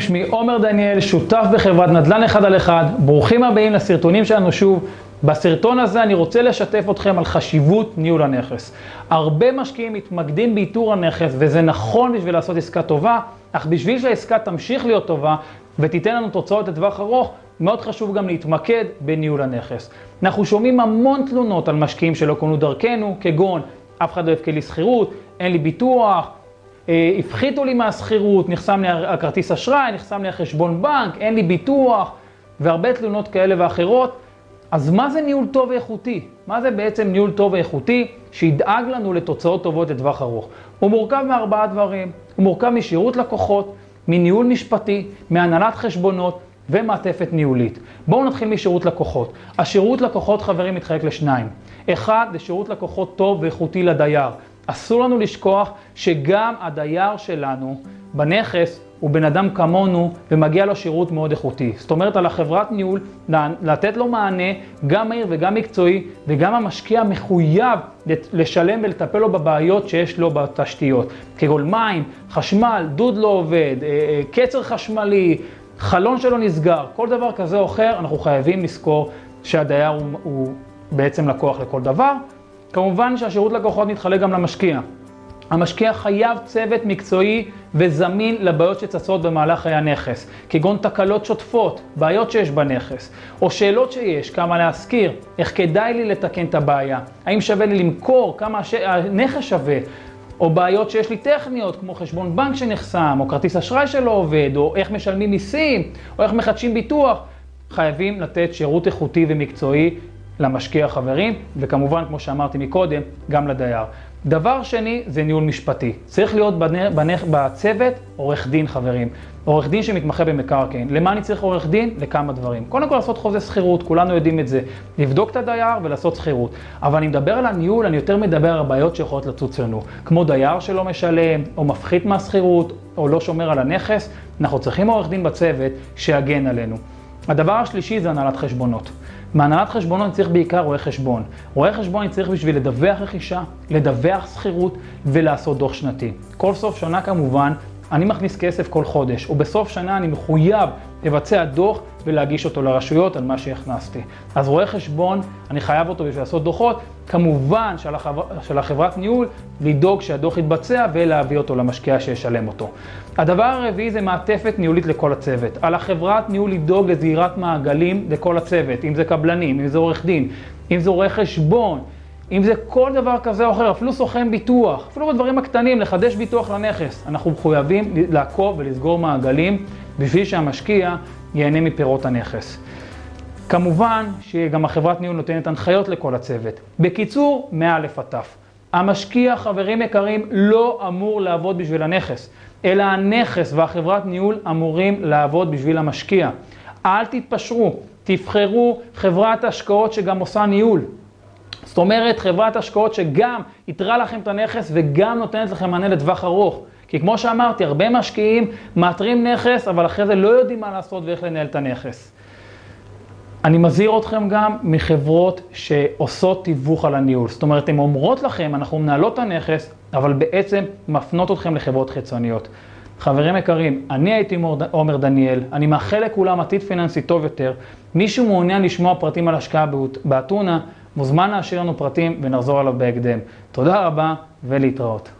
שמי עומר דניאל, שותף בחברת נדל"ן אחד על אחד. ברוכים הבאים לסרטונים שלנו שוב. בסרטון הזה אני רוצה לשתף אתכם על חשיבות ניהול הנכס. הרבה משקיעים מתמקדים באיתור הנכס, וזה נכון בשביל לעשות עסקה טובה, אך בשביל שהעסקה תמשיך להיות טובה ותיתן לנו תוצאות לטווח ארוך, מאוד חשוב גם להתמקד בניהול הנכס. אנחנו שומעים המון תלונות על משקיעים שלא קונו דרכנו, כגון אף אחד לא יבכה לי שכירות, אין לי ביטוח, הפחיתו לי מהשכירות, נחסם לי הכרטיס אשראי, נחסם לי החשבון בנק, אין לי ביטוח, והרבה תלונות כאלה ואחרות. אז מה זה ניהול טוב ואיכותי? מה זה בעצם ניהול טוב ואיכותי שידאג לנו לתוצאות טובות לטווח ארוך? הוא מורכב מארבעה דברים. הוא מורכב משירות לקוחות, מניהול משפטי, מהנהלת חשבונות ומעטפת ניהולית. בואו נתחיל משירות לקוחות. השירות לקוחות, חברים, מתחלק לשניים. אחד, זה שירות לקוחות טוב ואיכותי לדייר. אסור לנו לשכוח שגם הדייר שלנו בנכס הוא בן אדם כמונו ומגיע לו שירות מאוד איכותי. זאת אומרת, על החברת ניהול לתת לו מענה גם מהיר וגם מקצועי, וגם המשקיע מחויב לשלם ולטפל לו בבעיות שיש לו בתשתיות. כגון מים, חשמל, דוד לא עובד, אה, אה, קצר חשמלי, חלון שלו נסגר, כל דבר כזה או אחר, אנחנו חייבים לזכור שהדייר הוא, הוא בעצם לקוח לכל דבר. כמובן שהשירות לקוחות מתחלק גם למשקיע. המשקיע חייב צוות מקצועי וזמין לבעיות שצצות במהלך חיי הנכס, כגון תקלות שוטפות, בעיות שיש בנכס, או שאלות שיש, כמה להשכיר, איך כדאי לי לתקן את הבעיה, האם שווה לי למכור, כמה הש... הנכס שווה, או בעיות שיש לי טכניות, כמו חשבון בנק שנחסם, או כרטיס אשראי שלא עובד, או איך משלמים מיסים, או איך מחדשים ביטוח. חייבים לתת שירות איכותי ומקצועי למשקיע חברים, וכמובן, כמו שאמרתי מקודם, גם לדייר. דבר שני זה ניהול משפטי. צריך להיות בנ... בנ... בצוות עורך דין חברים. עורך דין שמתמחה במקרקעין. למה אני צריך עורך דין? לכמה דברים. קודם כל לעשות חוזה שכירות, כולנו יודעים את זה. לבדוק את הדייר ולעשות שכירות. אבל אני מדבר על הניהול, אני יותר מדבר על הבעיות שיכולות לצוץ לנו. כמו דייר שלא משלם, או מפחית מהשכירות, או לא שומר על הנכס. אנחנו צריכים עורך דין בצוות שיגן עלינו. הדבר השלישי זה הנהלת חשבונות. מהנהלת חשבונות אני צריך בעיקר רואה חשבון. רואה חשבון אני צריך בשביל לדווח רכישה, לדווח שכירות ולעשות דוח שנתי. כל סוף שנה כמובן, אני מכניס כסף כל חודש, ובסוף שנה אני מחויב לבצע דוח ולהגיש אותו לרשויות על מה שהכנסתי. אז רואה חשבון, אני חייב אותו בשביל לעשות דוחות, כמובן של, החבר... של החברת ניהול, לדאוג שהדוח יתבצע ולהביא אותו למשקיע שישלם אותו. הדבר הרביעי זה מעטפת ניהולית לכל הצוות. על החברת ניהול לדאוג לזהירת מעגלים לכל הצוות, אם זה קבלנים, אם זה עורך דין, אם זה רואה חשבון. אם זה כל דבר כזה או אחר, אפילו סוכן ביטוח, אפילו בדברים הקטנים, לחדש ביטוח לנכס, אנחנו מחויבים לעקוב ולסגור מעגלים בשביל שהמשקיע ייהנה מפירות הנכס. כמובן שגם החברת ניהול נותנת הנחיות לכל הצוות. בקיצור, מא' עד ת'. המשקיע, חברים יקרים, לא אמור לעבוד בשביל הנכס, אלא הנכס והחברת ניהול אמורים לעבוד בשביל המשקיע. אל תתפשרו, תבחרו חברת השקעות שגם עושה ניהול. זאת אומרת, חברת השקעות שגם יתרה לכם את הנכס וגם נותנת לכם מענה לטווח ארוך. כי כמו שאמרתי, הרבה משקיעים מאתרים נכס, אבל אחרי זה לא יודעים מה לעשות ואיך לנהל את הנכס. אני מזהיר אתכם גם מחברות שעושות תיווך על הניהול. זאת אומרת, הן אומרות לכם, אנחנו מנהלות את הנכס, אבל בעצם מפנות אתכם לחברות חיצוניות. חברים יקרים, אני הייתי עומר דניאל, אני מאחל לכולם עתיד פיננסי טוב יותר. מישהו מעוניין לשמוע פרטים על השקעה באתונה, מוזמן להשאיר לנו פרטים ונחזור עליו בהקדם. תודה רבה ולהתראות.